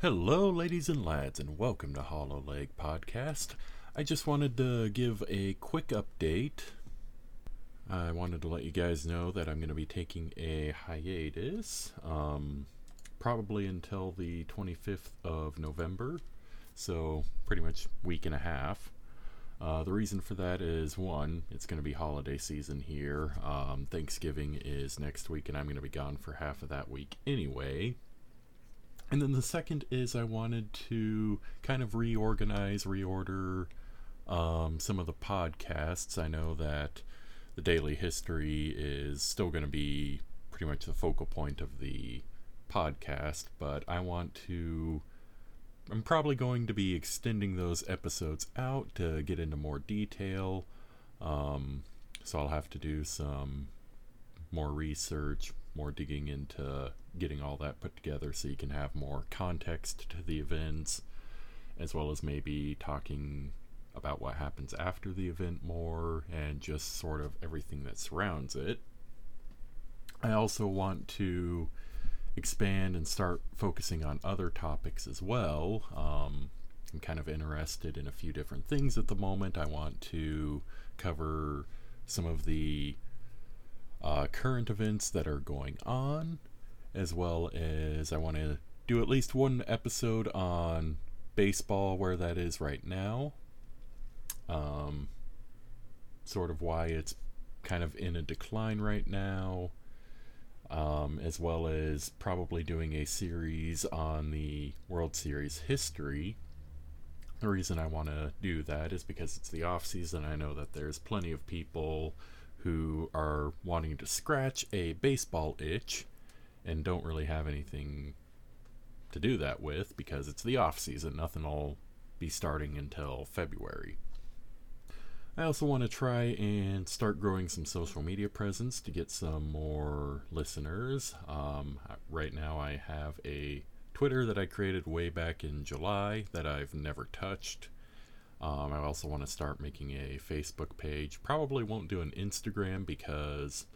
Hello, ladies and lads, and welcome to Hollow Leg Podcast. I just wanted to give a quick update. I wanted to let you guys know that I'm going to be taking a hiatus, um, probably until the 25th of November, so pretty much week and a half. Uh, the reason for that is one, it's going to be holiday season here. Um, Thanksgiving is next week, and I'm going to be gone for half of that week anyway. And then the second is I wanted to kind of reorganize, reorder um, some of the podcasts. I know that the daily history is still going to be pretty much the focal point of the podcast, but I want to. I'm probably going to be extending those episodes out to get into more detail. Um, so I'll have to do some more research, more digging into getting all that put together so you can have more context to the events, as well as maybe talking about what happens after the event more and just sort of everything that surrounds it. I also want to expand and start focusing on other topics as well. Um, I'm kind of interested in a few different things at the moment. I want to cover some of the current events that are going on, as well as I want to do at least one episode on baseball, where that is right now. Um, sort of why it's kind of in a decline right now, um, as well as probably doing a series on the World Series history. The reason I want to do that is because it's the off season. I know that there's plenty of people who are wanting to scratch a baseball itch and don't really have anything to do that with because it's the off season. Nothing will be starting until February. I also want to try and start growing some social media presence to get some more listeners. Um, right now, I have a Twitter that I created way back in July that I've never touched. Um, I also want to start making a Facebook page. Probably won't do an Instagram because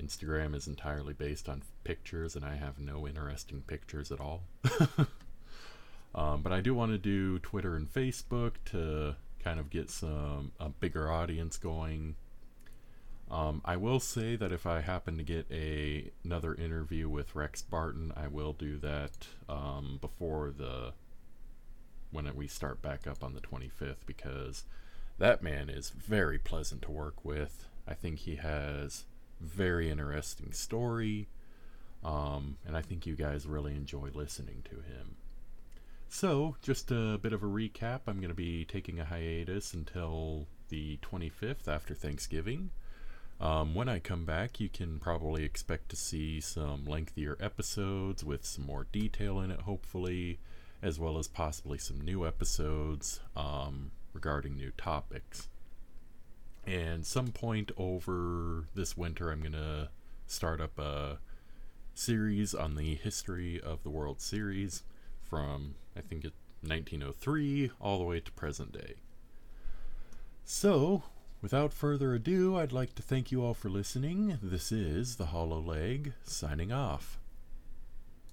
Instagram is entirely based on pictures and I have no interesting pictures at all. um, but I do want to do Twitter and Facebook to kind of get some a bigger audience going. Um, I will say that if I happen to get a another interview with Rex Barton, I will do that um, before the when we start back up on the 25th because that man is very pleasant to work with. I think he has very interesting story, um, and I think you guys really enjoy listening to him. So, just a bit of a recap. I'm going to be taking a hiatus until the 25th after Thanksgiving. Um, when I come back, you can probably expect to see some lengthier episodes with some more detail in it, hopefully as well as possibly some new episodes um, regarding new topics. And some point over this winter, I'm going to start up a series on the history of the World Series from, I think, it 1903 all the way to present day. So, without further ado, I'd like to thank you all for listening. This is the Hollow Leg signing off.